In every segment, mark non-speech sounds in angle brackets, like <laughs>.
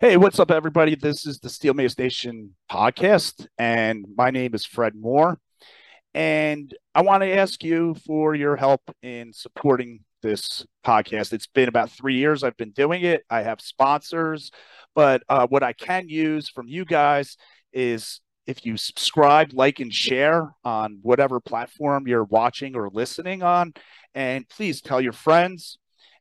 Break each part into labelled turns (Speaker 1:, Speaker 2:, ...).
Speaker 1: Hey, what's up, everybody? This is the Steel Mace Nation podcast, and my name is Fred Moore. And I want to ask you for your help in supporting this podcast. It's been about three years I've been doing it. I have sponsors, but uh, what I can use from you guys is if you subscribe, like, and share on whatever platform you're watching or listening on. And please tell your friends.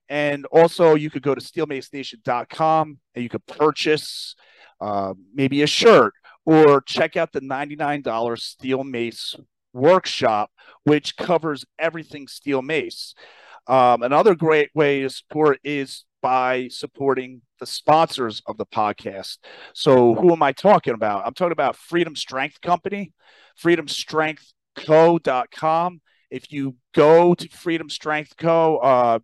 Speaker 1: And also, you could go to steelmacenation.com and you could purchase uh, maybe a shirt or check out the $99 Steel Mace workshop, which covers everything Steel Mace. Um, another great way to support is by supporting the sponsors of the podcast. So, who am I talking about? I'm talking about Freedom Strength Company, freedomstrengthco.com. If you go to Freedom Strength Co., uh,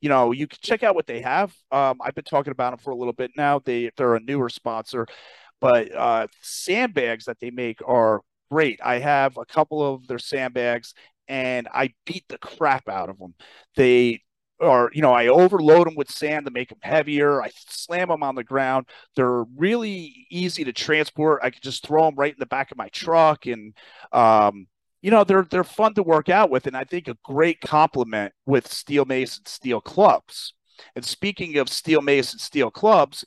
Speaker 1: you know, you can check out what they have. Um, I've been talking about them for a little bit now. They they're a newer sponsor, but uh, sandbags that they make are great. I have a couple of their sandbags, and I beat the crap out of them. They or you know i overload them with sand to make them heavier i slam them on the ground they're really easy to transport i can just throw them right in the back of my truck and um, you know they're they're fun to work out with and i think a great complement with steel mace and steel clubs and speaking of steel mace and steel clubs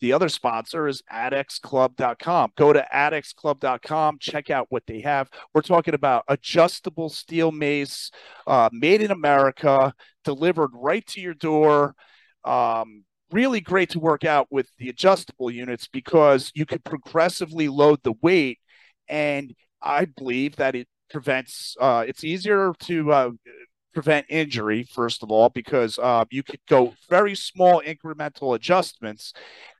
Speaker 1: the other sponsor is adexclub.com. Go to adexclub.com, check out what they have. We're talking about adjustable steel mace, uh, made in America, delivered right to your door. Um, really great to work out with the adjustable units because you can progressively load the weight. And I believe that it prevents, uh, it's easier to uh, prevent injury, first of all, because uh, you could go very small incremental adjustments,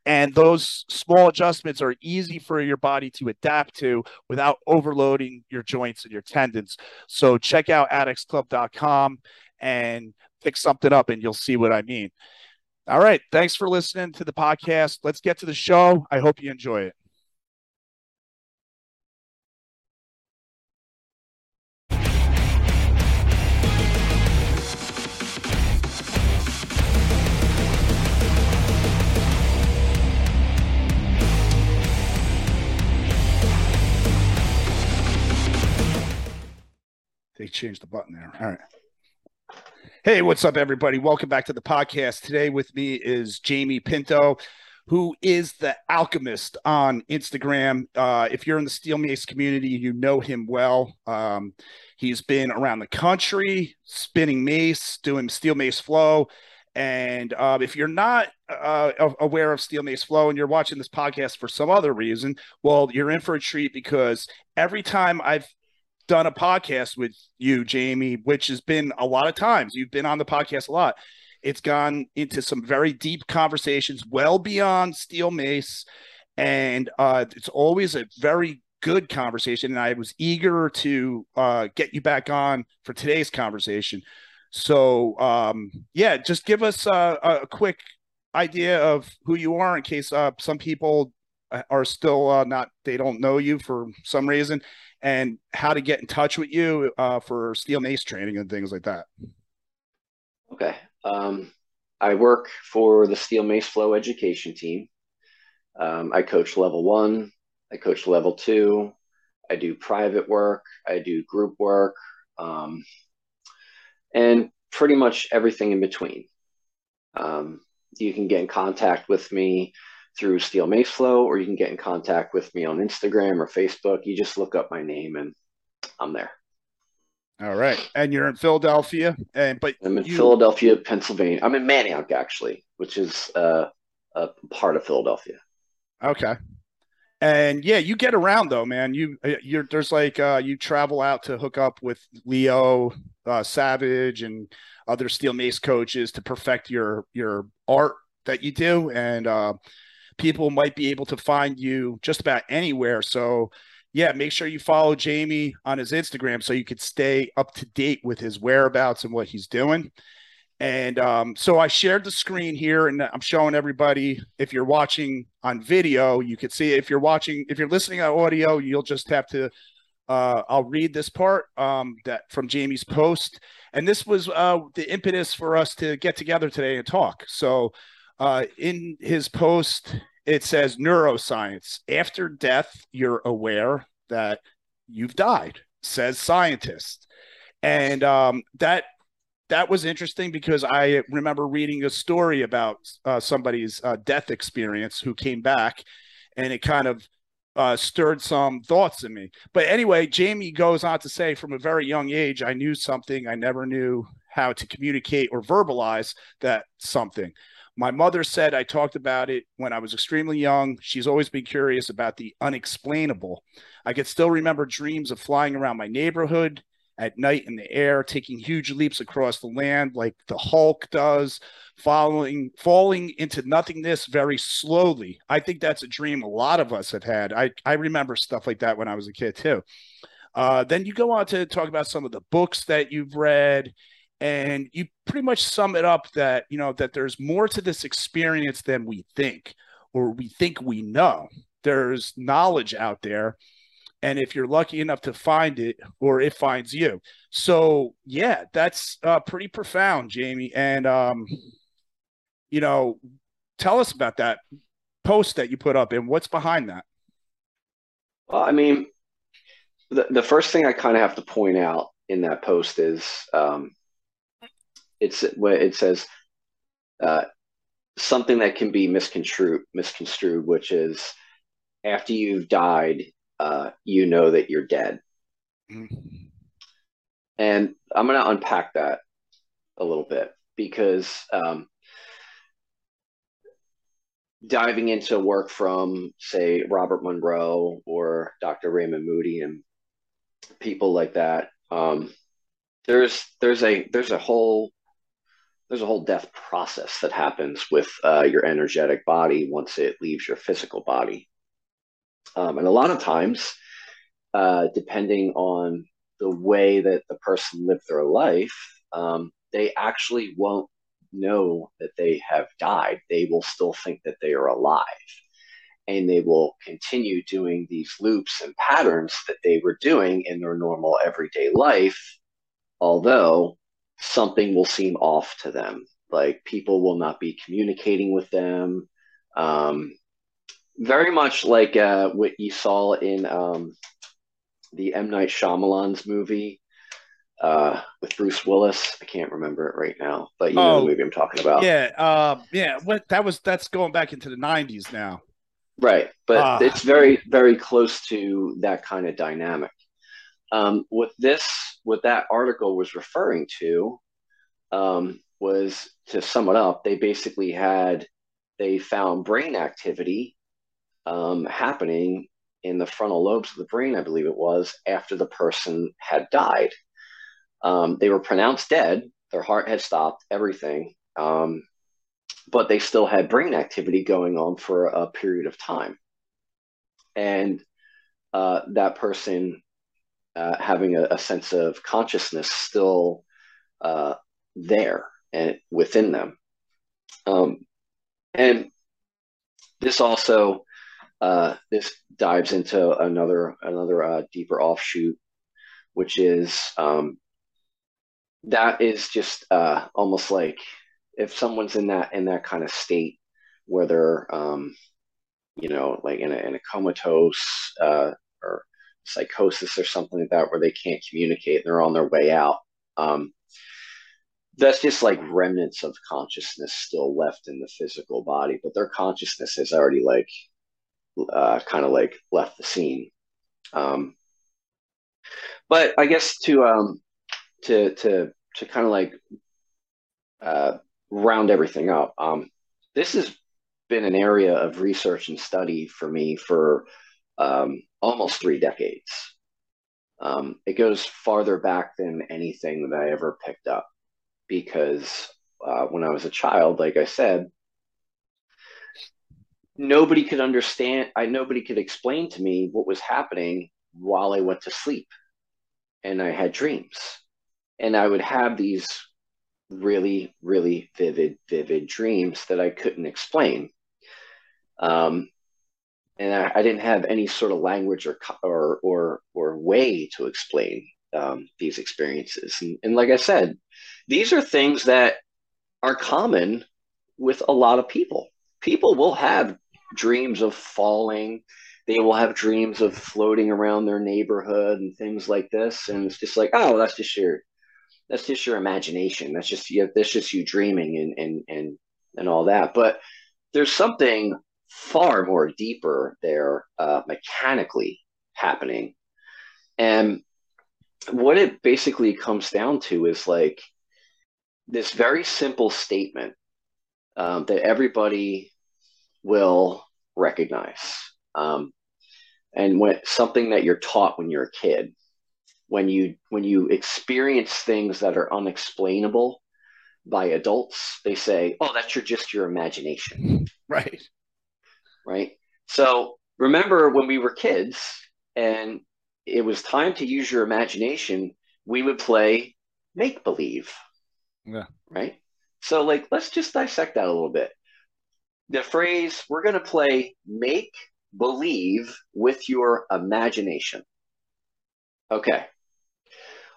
Speaker 1: and those small adjustments are easy for your body to adapt to without overloading your joints and your tendons. So check out adexclub.com and pick something up, and you'll see what I mean. All right. Thanks for listening to the podcast. Let's get to the show. I hope you enjoy it. Changed the button there. All right. Hey, what's up, everybody? Welcome back to the podcast. Today with me is Jamie Pinto, who is the alchemist on Instagram. Uh, if you're in the steel mace community, you know him well. Um, he's been around the country spinning mace, doing steel mace flow. And uh, if you're not uh, aware of Steel Mace Flow and you're watching this podcast for some other reason, well, you're in for a treat because every time I've done a podcast with you, Jamie, which has been a lot of times. You've been on the podcast a lot. It's gone into some very deep conversations, well beyond steel mace, and uh, it's always a very good conversation. And I was eager to uh, get you back on for today's conversation. So, um, yeah, just give us uh, a quick idea of who you are in case uh, some people are still uh, not they don't know you for some reason and how to get in touch with you uh, for steel mace training and things like that.
Speaker 2: Okay. Um, I work for the Steel Mace Flow education team. Um, I coach level one, I coach level two, I do private work, I do group work, um, and pretty much everything in between. Um, you can get in contact with me through Steel Mace Flow, or you can get in contact with me on Instagram or Facebook. You just look up my name and I'm there.
Speaker 1: All right. And you're in Philadelphia. And but
Speaker 2: I'm in
Speaker 1: you...
Speaker 2: Philadelphia, Pennsylvania. I'm in Manayunk actually, which is uh, a part of Philadelphia.
Speaker 1: Okay. And yeah, you get around though, man. You uh, you're there's like uh you travel out to hook up with Leo uh Savage and other steel mace coaches to perfect your your art that you do and uh people might be able to find you just about anywhere. So, yeah, make sure you follow Jamie on his Instagram so you could stay up to date with his whereabouts and what he's doing. And um, so I shared the screen here and I'm showing everybody. If you're watching on video, you could see. If you're watching, if you're listening on audio, you'll just have to. Uh, I'll read this part um, that from Jamie's post, and this was uh, the impetus for us to get together today and talk. So, uh, in his post, it says neuroscience. After death, you're aware that you've died, says scientist. And um, that that was interesting because I remember reading a story about uh, somebody's uh, death experience who came back, and it kind of uh, stirred some thoughts in me. But anyway, Jamie goes on to say, from a very young age, I knew something I never knew how to communicate or verbalize that something. My mother said I talked about it when I was extremely young. She's always been curious about the unexplainable. I could still remember dreams of flying around my neighborhood at night in the air, taking huge leaps across the land like the Hulk does, following falling into nothingness very slowly. I think that's a dream a lot of us have had. I, I remember stuff like that when I was a kid too. Uh, then you go on to talk about some of the books that you've read and you pretty much sum it up that you know that there's more to this experience than we think or we think we know. There's knowledge out there. And if you're lucky enough to find it or it finds you. So yeah that's uh, pretty profound jamie. And um you know tell us about that post that you put up and what's behind that.
Speaker 2: Well i mean the, the first thing i kind of have to point out in that post is um it's where it says uh, something that can be misconstrued misconstrued which is after you've died uh, you know that you're dead. Mm-hmm. And I'm going to unpack that a little bit because um, diving into work from, say, Robert Monroe or Dr. Raymond Moody and people like that, um, there's there's a there's a whole there's a whole death process that happens with uh, your energetic body once it leaves your physical body. Um, and a lot of times, uh, depending on the way that the person lived their life, um, they actually won't know that they have died. They will still think that they are alive. And they will continue doing these loops and patterns that they were doing in their normal everyday life, although something will seem off to them. Like people will not be communicating with them. Um, very much like uh, what you saw in um, the M Night Shyamalan's movie uh, with Bruce Willis. I can't remember it right now, but you know oh, the movie I'm talking about.
Speaker 1: Yeah, uh, yeah. What that was that's going back into the '90s now.
Speaker 2: Right, but uh. it's very very close to that kind of dynamic. Um, what this what that article was referring to um, was to sum it up. They basically had they found brain activity um, happening in the frontal lobes of the brain, I believe it was, after the person had died. Um, they were pronounced dead, their heart had stopped, everything, um, but they still had brain activity going on for a period of time. And uh, that person uh, having a, a, sense of consciousness still uh, there and within them. Um, and this also uh, this dives into another another uh, deeper offshoot, which is um, that is just uh, almost like if someone's in that in that kind of state where they're um, you know like in a, in a comatose uh, or psychosis or something like that where they can't communicate and they're on their way out um, that's just like remnants of consciousness still left in the physical body but their consciousness has already like uh, kind of like left the scene. Um, but I guess to um, to to to kind of like uh, round everything up, um, this has been an area of research and study for me for um, almost three decades. Um, it goes farther back than anything that I ever picked up because uh, when I was a child, like I said, nobody could understand i nobody could explain to me what was happening while i went to sleep and i had dreams and i would have these really really vivid vivid dreams that i couldn't explain um, and I, I, didn't have any sort of language or or or, or way to explain um, these experiences and, and like i said these are things that are common with a lot of people people will have dreams of falling. They will have dreams of floating around their neighborhood and things like this. And it's just like, oh, that's just your that's just your imagination. That's just you that's just you dreaming and and and and all that. But there's something far more deeper there uh, mechanically happening. And what it basically comes down to is like this very simple statement um, that everybody will recognize. Um, and when something that you're taught when you're a kid, when you when you experience things that are unexplainable by adults, they say, "Oh, that's your just your imagination." <laughs>
Speaker 1: Right.
Speaker 2: Right. So remember when we were kids and it was time to use your imagination, we would play make believe.
Speaker 1: Yeah.
Speaker 2: Right. So, like, let's just dissect that a little bit. The phrase, we're going to play make believe with your imagination. Okay.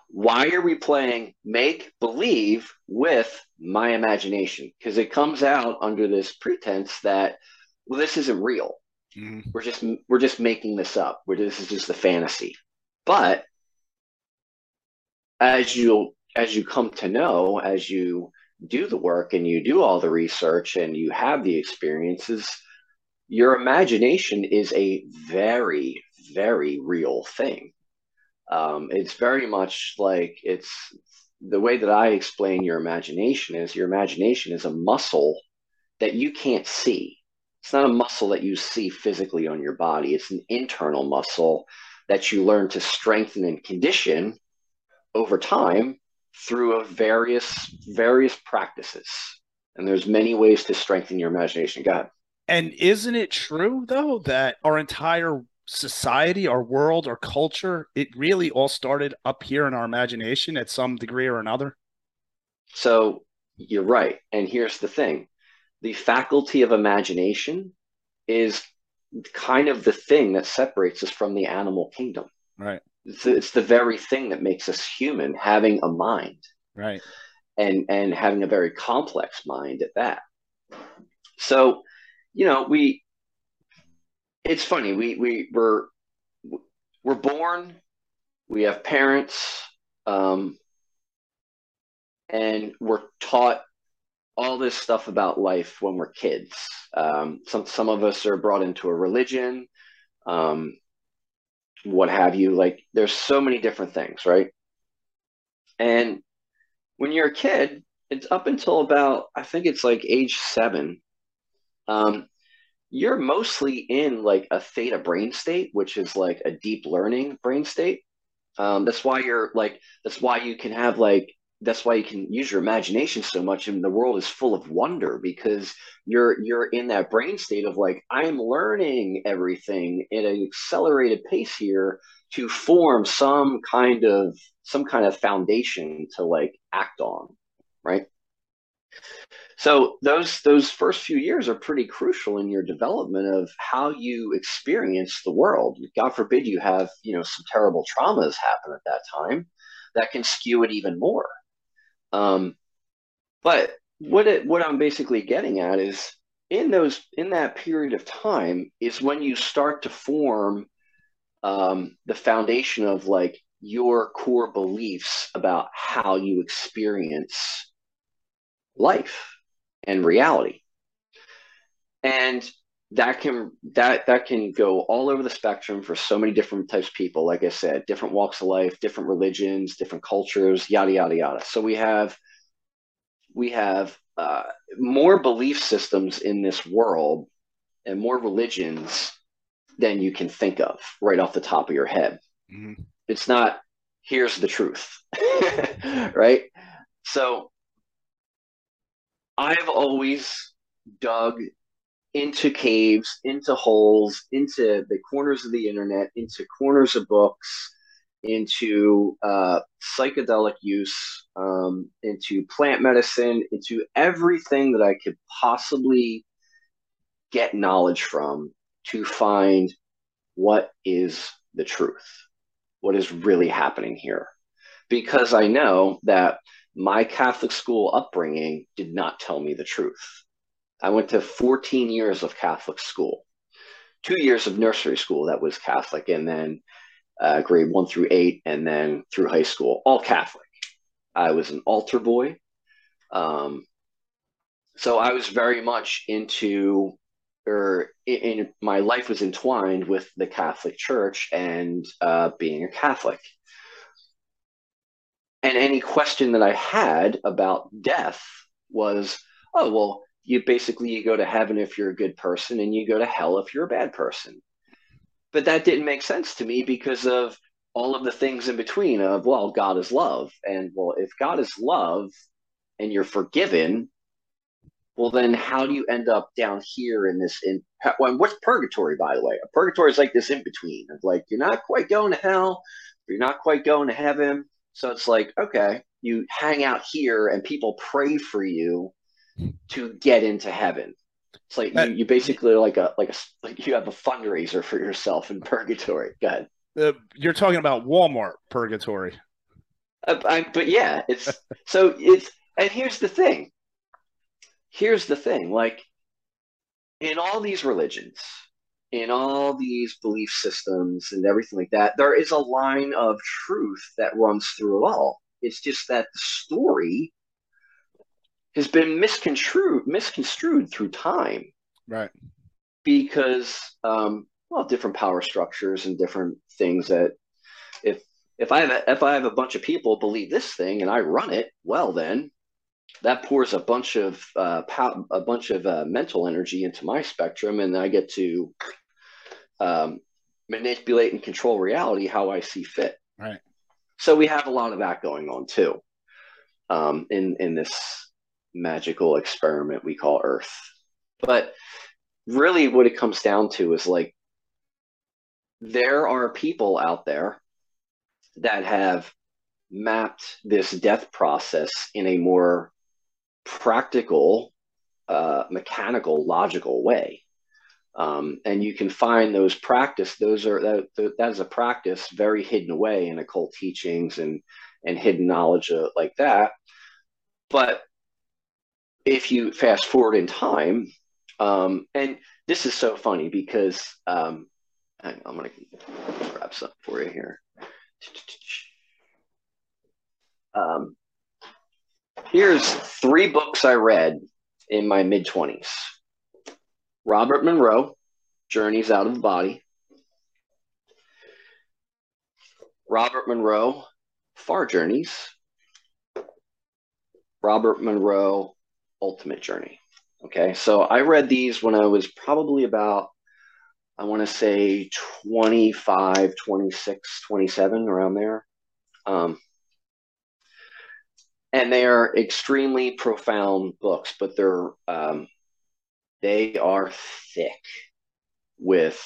Speaker 2: Why are we playing make believe with my imagination? Because it comes out under this pretense that, well, this isn't real. Mm-hmm. We're just we're just making this up. We're, this is just a fantasy. But as you as you come to know, as you do the work and you do all the research and you have the experiences, your imagination is a very, very real thing. Um, it's very much like it's the way that I explain your imagination is your imagination is a muscle that you can't see. It's not a muscle that you see physically on your body. It's an internal muscle that you learn to strengthen and condition over time through various various practices. And there's many ways to strengthen your imagination. God.
Speaker 1: And isn't it true though that our entire society, our world, our culture, it really all started up here in our imagination at some degree or another?
Speaker 2: So you're right. And here's the thing the faculty of imagination is kind of the thing that separates us from the animal kingdom.
Speaker 1: Right.
Speaker 2: It's the, it's the very thing that makes us human, having a mind.
Speaker 1: Right.
Speaker 2: And and having a very complex mind at that. So, you know, we it's funny, we we we're we're born, we have parents, um, and we're taught all this stuff about life when we're kids. Um, some some of us are brought into a religion, um, what have you. Like there's so many different things, right? And when you're a kid, it's up until about I think it's like age seven. Um, you're mostly in like a theta brain state, which is like a deep learning brain state. Um, that's why you're like that's why you can have like that's why you can use your imagination so much and the world is full of wonder because you're you're in that brain state of like i'm learning everything at an accelerated pace here to form some kind of some kind of foundation to like act on right? So those those first few years are pretty crucial in your development of how you experience the world. God forbid you have you know some terrible traumas happen at that time that can skew it even more um, but what it what I'm basically getting at is in those in that period of time is when you start to form um, the foundation of like your core beliefs about how you experience life and reality. And that can that that can go all over the spectrum for so many different types of people like i said different walks of life different religions different cultures yada yada yada. So we have we have uh, more belief systems in this world and more religions than you can think of right off the top of your head. Mm-hmm. it's not here's the truth <laughs> right? So i've always dug into caves, into holes, into the corners of the internet, into corners of books, into uh, psychedelic use, um, into plant medicine, into everything that I could possibly get knowledge from to find what is the truth, what is really happening here. Because I know that my Catholic school upbringing did not tell me the truth. I went to 14 years of Catholic school, two years of nursery school that was Catholic, and then uh, grade one through eight, and then through high school, all Catholic. I was an altar boy. Um, so I was very much into, or in, in, my life was entwined with the Catholic Church and uh, being a Catholic. And any question that I had about death was, oh well, you basically you go to heaven if you're a good person, and you go to hell if you're a bad person. But that didn't make sense to me because of all of the things in between of well god is love. And well if god is love and you're forgiven well then how do you end up down here in this in well, what's purgatory by the way? Purgatory is like this in between of like you're not quite going to hell you're not quite going to heaven. So it's like okay you hang out here and people pray for you to get into heaven it's like you, you basically like a like a like you have a fundraiser for yourself in <laughs> purgatory go ahead
Speaker 1: uh, you're talking about Walmart purgatory.
Speaker 2: Uh, I, but yeah, it's <laughs> so it's and here's the thing. Here's the thing, like in all these religions, in all these belief systems and everything like that, there is a line of truth that runs through it all. It's just that the story has been misconstrued misconstrued through time.
Speaker 1: Right.
Speaker 2: Because um, well, different power structures and different things that if if I have a, if I have a bunch of people believe this thing and I run it, well then that pours a bunch of uh, pow- a bunch of uh, mental energy into my spectrum, and I get to um, manipulate and control reality how I see fit.
Speaker 1: Right.
Speaker 2: So we have a lot of that going on too, um, in in this magical experiment we call Earth. But really, what it comes down to is like there are people out there that have mapped this death process in a more practical, uh, mechanical, logical way. Um, and you can find those practice; those are that, that is a practice very hidden away in occult teachings and and hidden knowledge uh, like that. But if you fast forward in time, um, and this is so funny because um, I'm going to grab something for you here. Um, here's three books I read in my mid 20s Robert Monroe, Journeys Out of the Body. Robert Monroe, Far Journeys. Robert Monroe, Ultimate Journey. Okay, so I read these when I was probably about I want to say 25, 26, 27, around there. Um, and they are extremely profound books, but they're um, they are thick with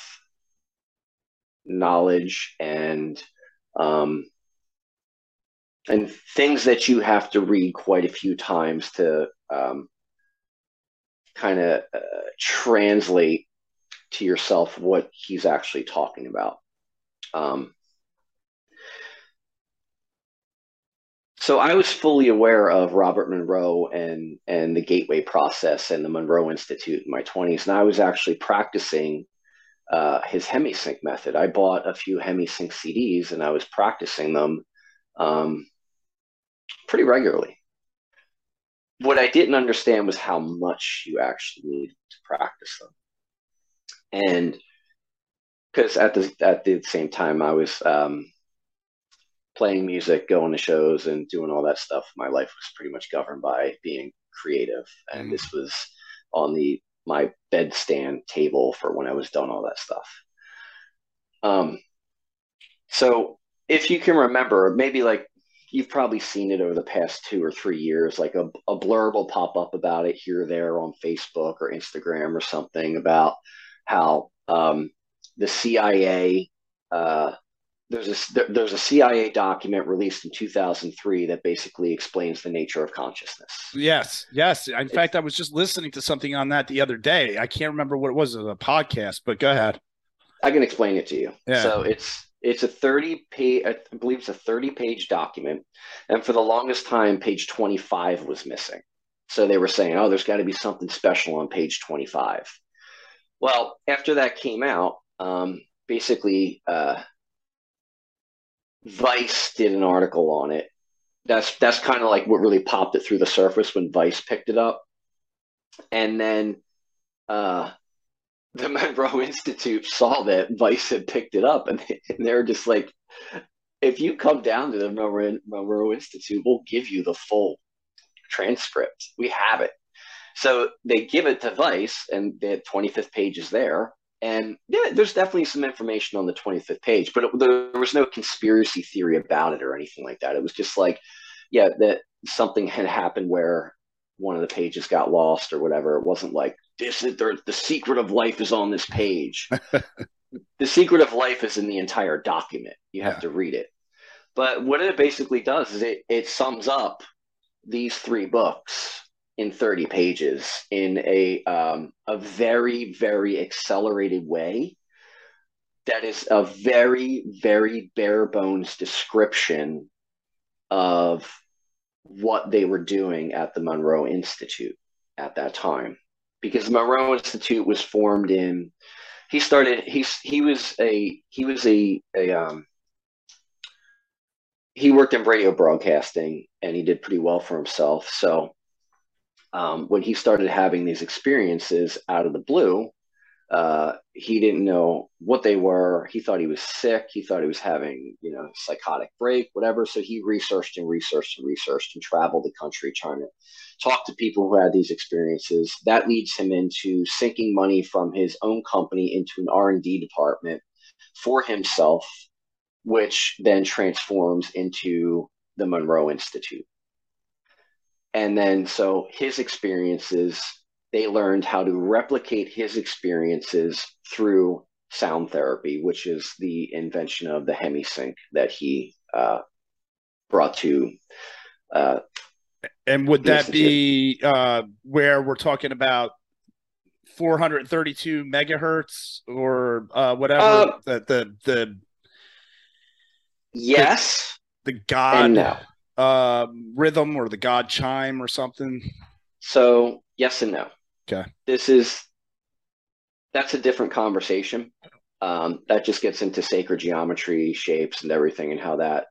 Speaker 2: knowledge and um, and things that you have to read quite a few times to um, kind of uh, translate to yourself what he's actually talking about. Um, so I was fully aware of Robert Monroe and and the Gateway process and the Monroe Institute in my 20s, and I was actually practicing uh, his HemiSync method. I bought a few HemiSync CDs and I was practicing them um, pretty regularly. What I didn't understand was how much you actually needed to practice them and because at the at the same time I was um, playing music, going to shows, and doing all that stuff. My life was pretty much governed by being creative, and mm. this was on the my bedstand table for when I was done all that stuff. Um, so if you can remember, maybe like you've probably seen it over the past two or three years, like a, a blurb will pop up about it here or there on Facebook or Instagram or something about how um, the CIA uh, there's a there's a CIA document released in 2003 that basically explains the nature of consciousness.
Speaker 1: Yes, yes. In fact, I was just listening to something on that the other day. I can't remember what it was. It was a podcast, but go ahead.
Speaker 2: I can explain it to you. Yeah. So it's it's a 30 page I believe it's a 30 page document and for the longest time page 25 was missing. So they were saying, oh, there's got to be something special on page 25. Well, after that came out, um, basically, uh, Vice did an article on it. That's that's kind of like what really popped it through the surface when Vice picked it up, and then uh, the Monroe <laughs> Institute saw that Vice had picked it up, and, and they're just like, if you come down to the Monroe, Monroe Institute, we'll give you the full transcript. We have it. So they give it to Vice, and the 25th page is there. And yeah, there's definitely some information on the 25th page, but it, there was no conspiracy theory about it or anything like that. It was just like, yeah, that something had happened where one of the pages got lost or whatever. It wasn't like this is the, the secret of life is on this page. <laughs> the secret of life is in the entire document. You have yeah. to read it. But what it basically does is it, it sums up these three books in 30 pages in a um, a very very accelerated way that is a very very bare bones description of what they were doing at the Monroe Institute at that time because the Monroe Institute was formed in he started he's he was a he was a a um he worked in radio broadcasting and he did pretty well for himself. So um, when he started having these experiences out of the blue, uh, he didn't know what they were. He thought he was sick. He thought he was having, you know, psychotic break, whatever. So he researched and researched and researched and traveled the country trying to talk to people who had these experiences. That leads him into sinking money from his own company into an R and D department for himself, which then transforms into the Monroe Institute. And then so his experiences, they learned how to replicate his experiences through sound therapy, which is the invention of the HemiSync that he uh, brought to. Uh,
Speaker 1: and would that be uh, where we're talking about 432 megahertz or uh, whatever uh, the the the
Speaker 2: yes
Speaker 1: the, the god no uh, rhythm or the God chime or something?
Speaker 2: So yes and no.
Speaker 1: Okay.
Speaker 2: This is that's a different conversation. Um, that just gets into sacred geometry, shapes, and everything, and how that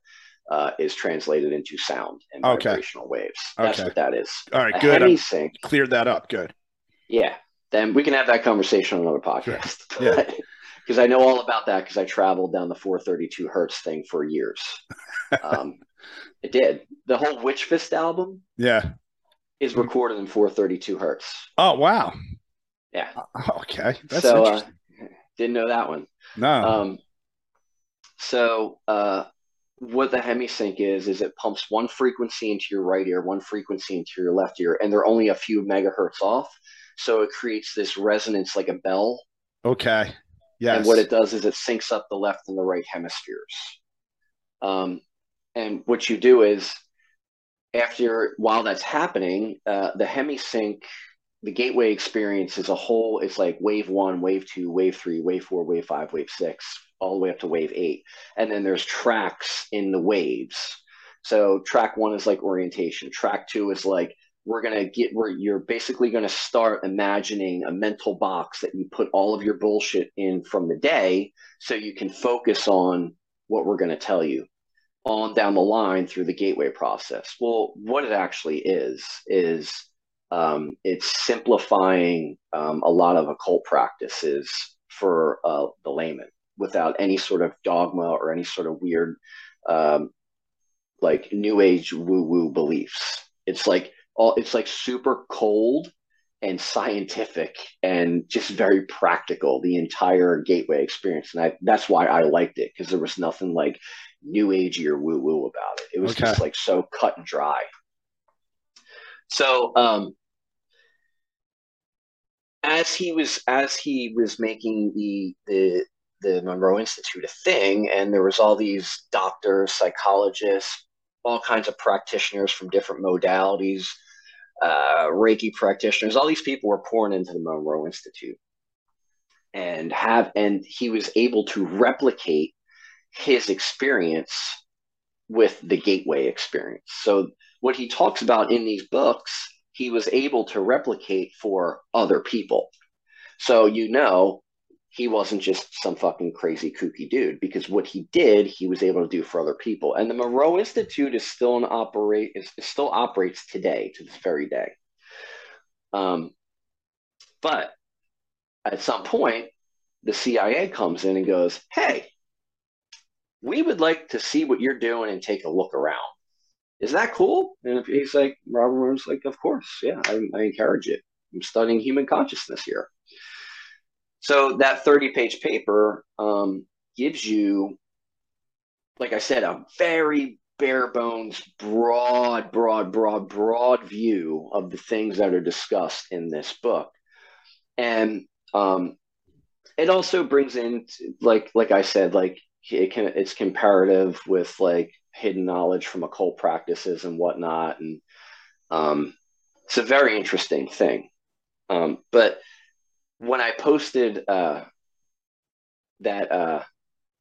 Speaker 2: uh, is translated into sound and okay. vibrational waves. That's okay. what that is.
Speaker 1: All right, a good. Sync, cleared that up. Good.
Speaker 2: Yeah. Then we can have that conversation on another podcast. <laughs> yeah. Because I know all about that because I traveled down the 432 hertz thing for years. <laughs> Um, it did. The whole Witch Fist album.
Speaker 1: Yeah.
Speaker 2: Is recorded in 432 hertz.
Speaker 1: Oh wow.
Speaker 2: Yeah. <laughs>
Speaker 1: Okay.
Speaker 2: That's so uh, didn't know that one.
Speaker 1: No.
Speaker 2: Um. So uh, what the HemiSync is is it pumps one frequency into your right ear, one frequency into your left ear, and they're only a few megahertz off. So it creates this resonance like a bell.
Speaker 1: Okay.
Speaker 2: Yes. And what it does is it syncs up the left and the right hemispheres. Um, and what you do is, after while that's happening, uh, the HemiSync, the gateway experience as a whole. It's like wave one, wave two, wave three, wave four, wave five, wave six, all the way up to wave eight, and then there's tracks in the waves. So track one is like orientation. Track two is like we're to get where you're basically to start imagining a mental box that you put all of your bullshit in from the day so you can focus on what we're to tell you on down the line through the gateway process. Well, what it actually is is um, it's simplifying um, a lot of occult practices for uh, the layman without any sort of dogma or any sort of weird, um, like new age woo woo beliefs. It's like all it's like super cold and scientific and just very practical the entire gateway experience and I, that's why i liked it because there was nothing like new agey or woo woo about it. It was okay. just like so cut and dry. So um as he was as he was making the the the monroe institute a thing and there was all these doctors psychologists all kinds of practitioners from different modalities uh, Reiki practitioners, all these people were pouring into the Monroe Institute, and have and he was able to replicate his experience with the Gateway experience. So what he talks about in these books, he was able to replicate for other people. So you know he wasn't just some fucking crazy kooky dude because what he did he was able to do for other people and the Monroe Institute is still an operate is, still operates today to this very day um, but at some point the cia comes in and goes hey we would like to see what you're doing and take a look around. Is that cool? And he's like robert was like of course. Yeah I, I encourage it. I'm studying human consciousness here. So that 30 page paper um, gives you, like I said, a very bare bones, broad, broad, broad, broad view of the things that are discussed in this book. And um, it also brings in, like, like I said, like it can, it's comparative with like hidden knowledge from occult practices and whatnot. And um, it's a very interesting thing. Um, but when I posted uh, that uh,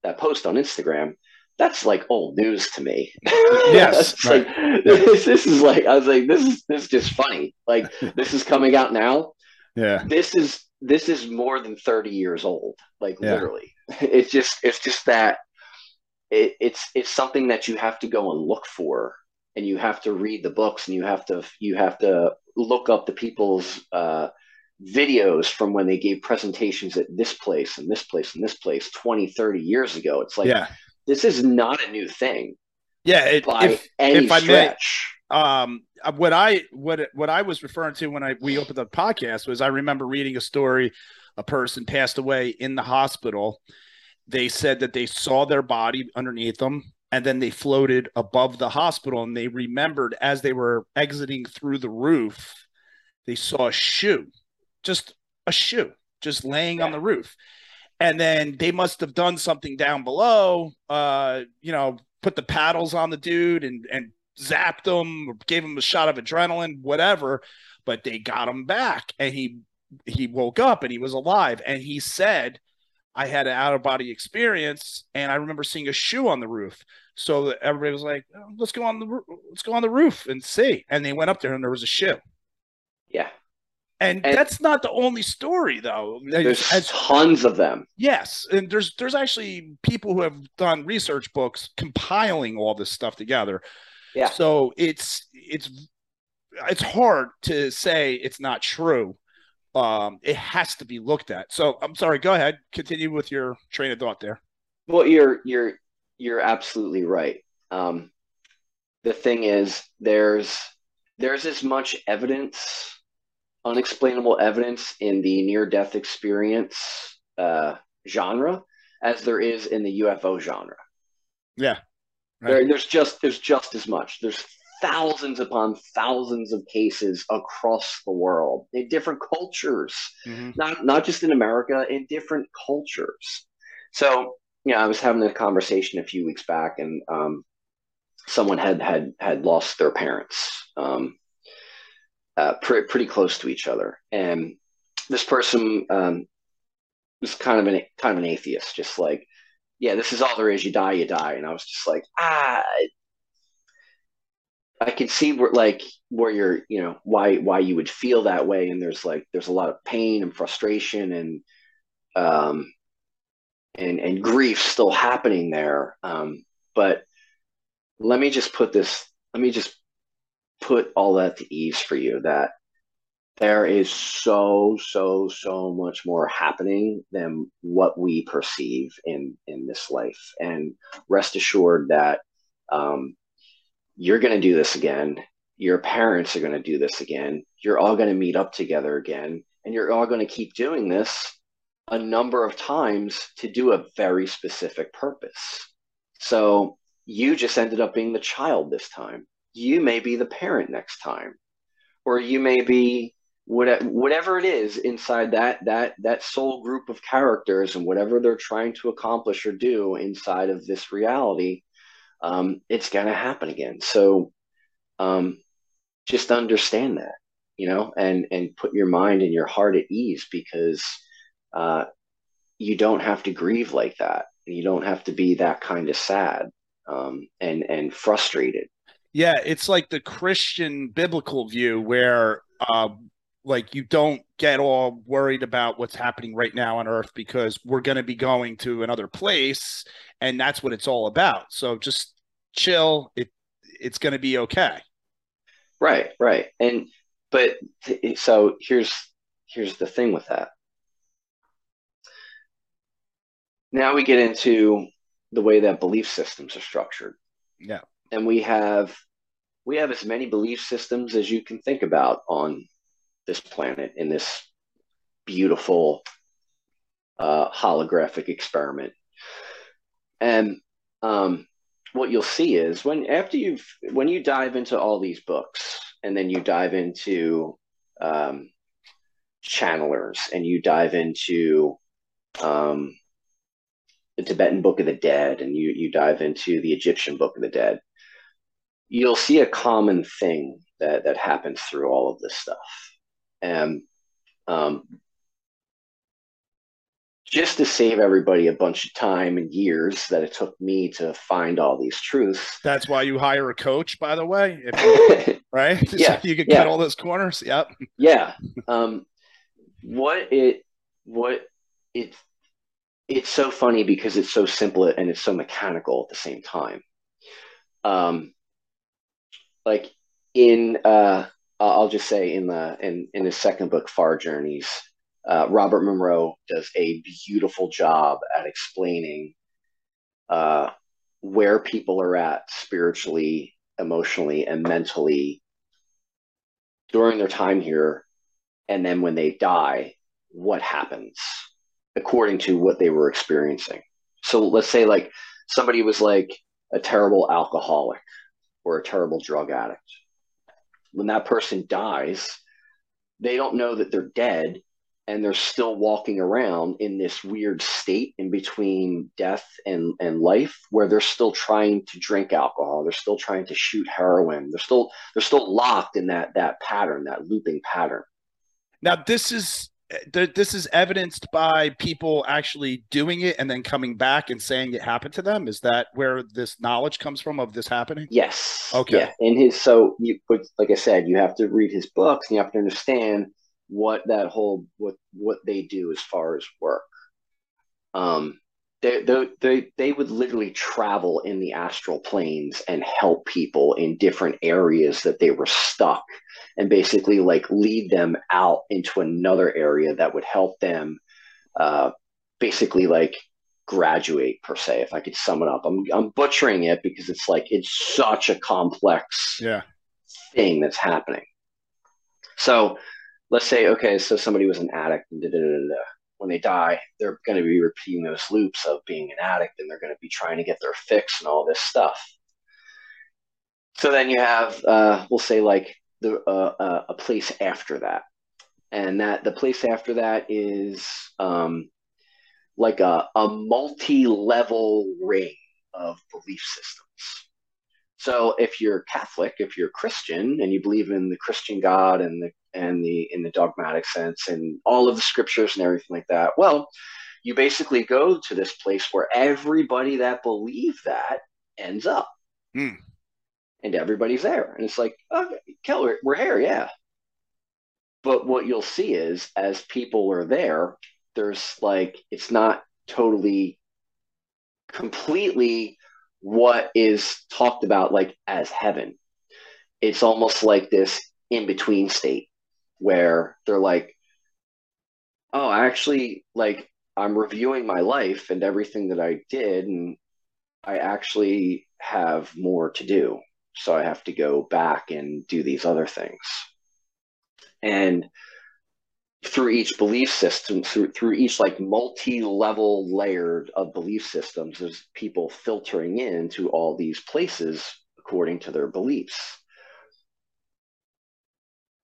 Speaker 2: that post on Instagram, that's like old news to me. <laughs>
Speaker 1: Yes, <laughs>
Speaker 2: right. like <laughs> this, this is like I was like this is this is just funny. Like this is coming out now.
Speaker 1: Yeah,
Speaker 2: this is this is more than thirty years old. Like yeah. literally, <laughs> it's just it's just that it, it's it's something that you have to go and look for, and you have to read the books, and you have to you have to look up the people's. Uh, videos from when they gave presentations at this place and this place and this place 20 30 years ago it's like yeah. this is not a new thing
Speaker 1: yeah it, by if, any if stretch may, um what i what what i was referring to when i we opened the podcast was i remember reading a story a person passed away in the hospital they said that they saw their body underneath them and then they floated above the hospital and they remembered as they were exiting through the roof they saw a shoe just a shoe just laying yeah. on the roof. And then they must have done something down below, uh, you know, put the paddles on the dude and, and zapped him or gave him a shot of adrenaline, whatever. But they got him back and he he woke up and he was alive. And he said, I had an out of body experience and I remember seeing a shoe on the roof. So everybody was like, oh, let's go on the let's go on the roof and see. And they went up there and there was a shoe.
Speaker 2: Yeah.
Speaker 1: And, and, that's not the only story, though.
Speaker 2: There's As, tons of them.
Speaker 1: Yes, and there's there's actually people who have done research books compiling all this stuff together. Yeah. So it's it's it's hard to say it's not true. Um, it has to be looked at. So I'm sorry. Go ahead. Continue with your train of thought there.
Speaker 2: Well, you're you're you're absolutely right. Um, the thing is, there's there's as much evidence unexplainable evidence in the near death experience uh, genre as there is in the UFO genre.
Speaker 1: Yeah.
Speaker 2: Right. There, there's just there's just as much. There's thousands upon thousands of cases across the world in different cultures, mm-hmm. not not just in America, in different cultures. So, yeah, I was having a conversation a few weeks back, and um, someone had had had lost their parents. Um, uh, pre- pretty close to each other. And this person um, was kind of an kind of an atheist, just like, yeah, this is all there is. You die, you die. And I was just like, ah, I can see where like where you're, you know, why why you would feel that way. And there's like there's a lot of pain and frustration and um and and grief still happening there. Um, but let me just put this. Let me just put all that to ease for you that there is so so so much more happening than what we perceive in in this life. And rest assured that um, you're going to do this again. Your parents are going to do this again. You're all going to meet up together again. And you're all going to keep doing this a number of times to do a very specific purpose. So you just ended up being the child this time. You may be the parent next time. Or you may be whatever it is inside that that that soul group of characters and whatever they're trying to accomplish or do inside of this reality um, it's going to happen again. So um, just understand that you know and and put your mind and your heart at ease because uh, you don't have to grieve like that. You don't have to be that kind of sad um, and and frustrated.
Speaker 1: Yeah, it's like the Christian biblical view where Um, like you don't get all worried about what's happening right now on earth because we're going to be going to another place and that's what it's all about. So just chill. It it's going to be okay.
Speaker 2: Right right. And but so here's here's the thing with that. Now we get into the way that belief systems are structured.
Speaker 1: Yeah.
Speaker 2: And we have we have as many belief systems as you can think about on this planet in this beautiful uh, holographic experiment. And um, what you'll see is when after you've when you dive into all these books and then you dive into um, channelers and you dive into um, the Tibetan Book of the Dead and you you dive into the Egyptian Book of the Dead, you'll see a common thing that that happens through all of this stuff and um, just to save everybody a bunch of time and years that it took me to find all these truths.
Speaker 1: That's why you hire a coach, by the way, you, <laughs> right? <laughs>
Speaker 2: yeah,
Speaker 1: so you can
Speaker 2: yeah.
Speaker 1: cut all those corners. Yep.
Speaker 2: Yeah. Um, what it what it it's so funny because it's so simple and it's so mechanical at the same time. Um, like in uh, I'll just say in the in in his second book, Far Journeys, uh, Robert Monroe does a beautiful job at explaining uh, where people are at spiritually, emotionally, and mentally during their time here, and then when they die, what happens according to what they were experiencing. So let's say like somebody was like a terrible alcoholic or a terrible drug addict when that person dies, they don't know that they're dead and they're still walking around in this weird state in between death and, and life where they're still trying to drink alcohol. They're still trying to shoot heroin. They're still they're still locked in that that pattern that looping pattern.
Speaker 1: Now this is this is evidenced by people actually doing it and then coming back and saying it happened to them. Is that where this knowledge comes from of this happening?
Speaker 2: Yes.
Speaker 1: Okay.
Speaker 2: Yeah. In his so you like i said you have to read his books and you have to understand what that whole what what they do as far as work. Um they, they, they, they would literally travel in the astral planes and help people in different areas that they were stuck and basically like lead them out into another area that would help them uh, basically like graduate per se if i could sum it up. I'm, I'm butchering it because it's like it's such a complex
Speaker 1: yeah.
Speaker 2: thing that's happening. So let's say okay so somebody was an addict and da, da, da, when they die they're going to be repeating those loops of being an addict and they're going to be trying to get their fix and all this stuff so then you have uh, we'll say like the uh, uh, a place after that, and that the place after that is um, like a, a multi-level ring of belief systems. So if you're Catholic, if you're Christian, and you believe in the Christian God and the and the in the dogmatic sense and all of the scriptures and everything like that, well, you basically go to this place where everybody that believe that ends up.
Speaker 1: Hmm
Speaker 2: and everybody's there. And it's like, okay, Keller, we're here, yeah. But what you'll see is as people are there, there's like, it's not totally completely what is talked about like as heaven. It's almost like this in between state where they're like, oh, I actually, like, I'm reviewing my life and everything that I did, and I actually have more to do so I have to go back and do these other things. And through each belief system, through through each like multi-level layered of belief systems, there's people filtering into all these places according to their beliefs.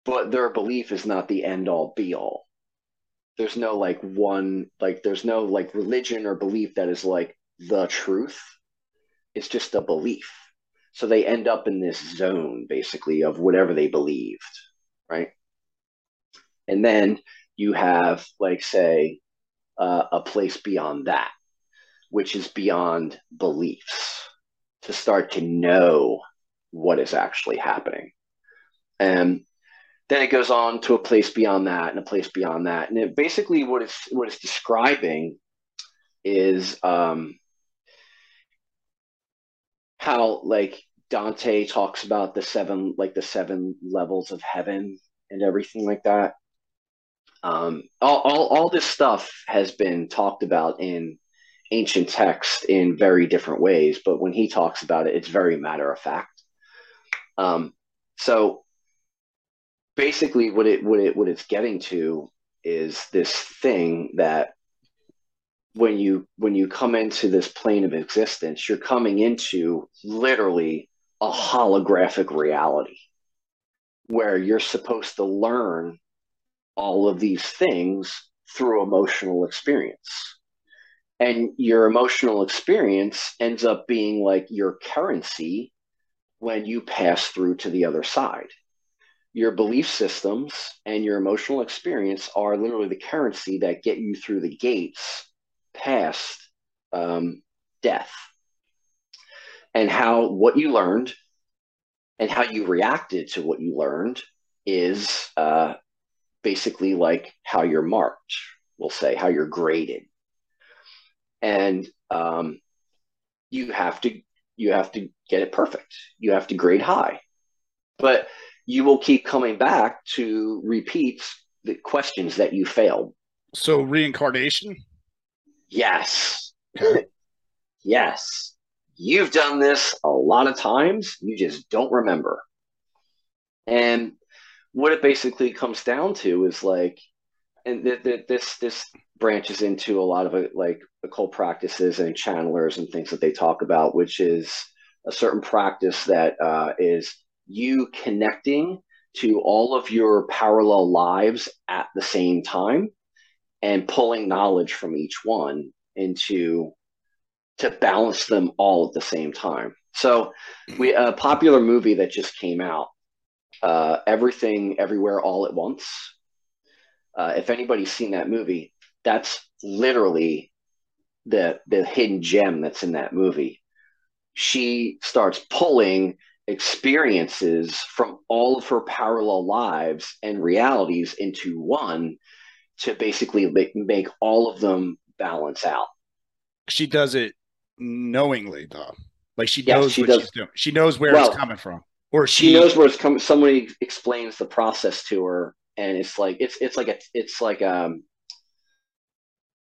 Speaker 2: But their belief is not the end all be all. There's no like one like there's no like religion or belief that is like the truth. It's just a belief so they end up in this zone basically of whatever they believed, right? And then you have, like, say, uh, a place beyond that, which is beyond beliefs, to start to know what is actually happening. And then it goes on to a place beyond that and a place beyond that. And it basically what it's what it's describing is um, how like Dante talks about the seven like the seven levels of heaven and everything like that. Um, all, all, all this stuff has been talked about in ancient texts in very different ways, but when he talks about it, it's very matter of fact. Um, so basically, what it what it what it's getting to is this thing that when you when you come into this plane of existence, you're coming into literally a holographic reality where you're supposed to learn all of these things through emotional experience. And your emotional experience ends up being like your currency when you pass through to the other side. Your belief systems and your emotional experience are literally the currency that get you through the gates past um, death. And how what you learned and how you reacted to what you learned is uh, basically like how you're marked, we'll say, how you're graded. And um, you have to you have to get it perfect. You have to grade high. But you will keep coming back to repeat the questions that you failed.
Speaker 1: So reincarnation?
Speaker 2: Yes. <laughs> yes. You've done this a lot of times. You just don't remember. And what it basically comes down to is like, and th- th- this this branches into a lot of it, like occult practices and channelers and things that they talk about, which is a certain practice that uh, is you connecting to all of your parallel lives at the same time and pulling knowledge from each one into to balance them all at the same time. So, we a popular movie that just came out uh, Everything Everywhere All at Once. Uh, if anybody's seen that movie, that's literally the the hidden gem that's in that movie. She starts pulling experiences from all of her parallel lives and realities into one to basically make, make all of them balance out.
Speaker 1: She does it knowingly though. Like she knows she what does. she's doing. She knows where well, it's coming from
Speaker 2: or she, she knows where it's coming. Somebody explains the process to her, and it's like it's it's like a it's like um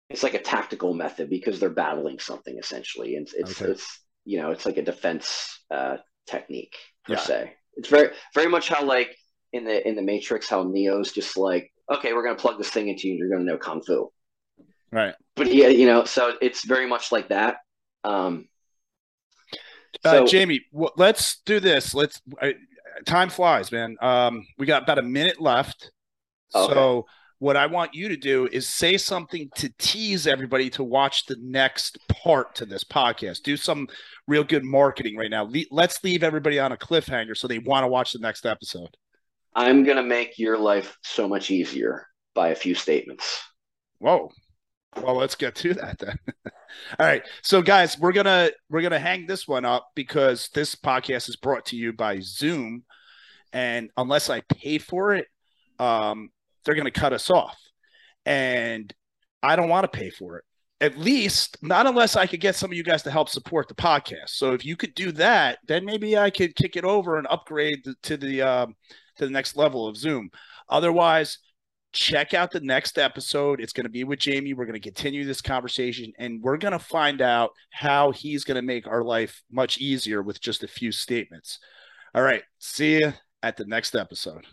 Speaker 2: it's like a tactical method because they're battling something essentially, and it's okay. it's you know it's like a defense uh, technique per yeah. se. It's very very much how like in the in the Matrix how Neo's just like okay we're gonna plug this thing into you and you're gonna know kung fu,
Speaker 1: right?
Speaker 2: But yeah, you know so it's very much like that. Um,
Speaker 1: uh, so, uh, Jamie, w- let's do this. Let's. Uh, time flies, man. Um, we got about a minute left. Okay. So what I want you to do is say something to tease everybody to watch the next part to this podcast. Do some real good marketing right now. Le- let's leave everybody on a cliffhanger so they want to watch the next episode.
Speaker 2: I'm going to make your life so much easier by a few statements.
Speaker 1: Whoa. Well, let's get to that then. <laughs> All right. So guys, we're going to we're going to hang this one up because this podcast is brought to you by Zoom and unless I pay for it, um they're going to cut us off. And I don't want to pay for it. At least not unless I could get some of you guys to help support the podcast. So if you could do that, then maybe I could kick it over and upgrade to the um, to the next level of Zoom. Otherwise, check out the next episode. It's going to be with Jamie. We're going to continue this conversation and we're going to find out how he's going to make our life much easier with just a few statements. All right. See you at the next episode.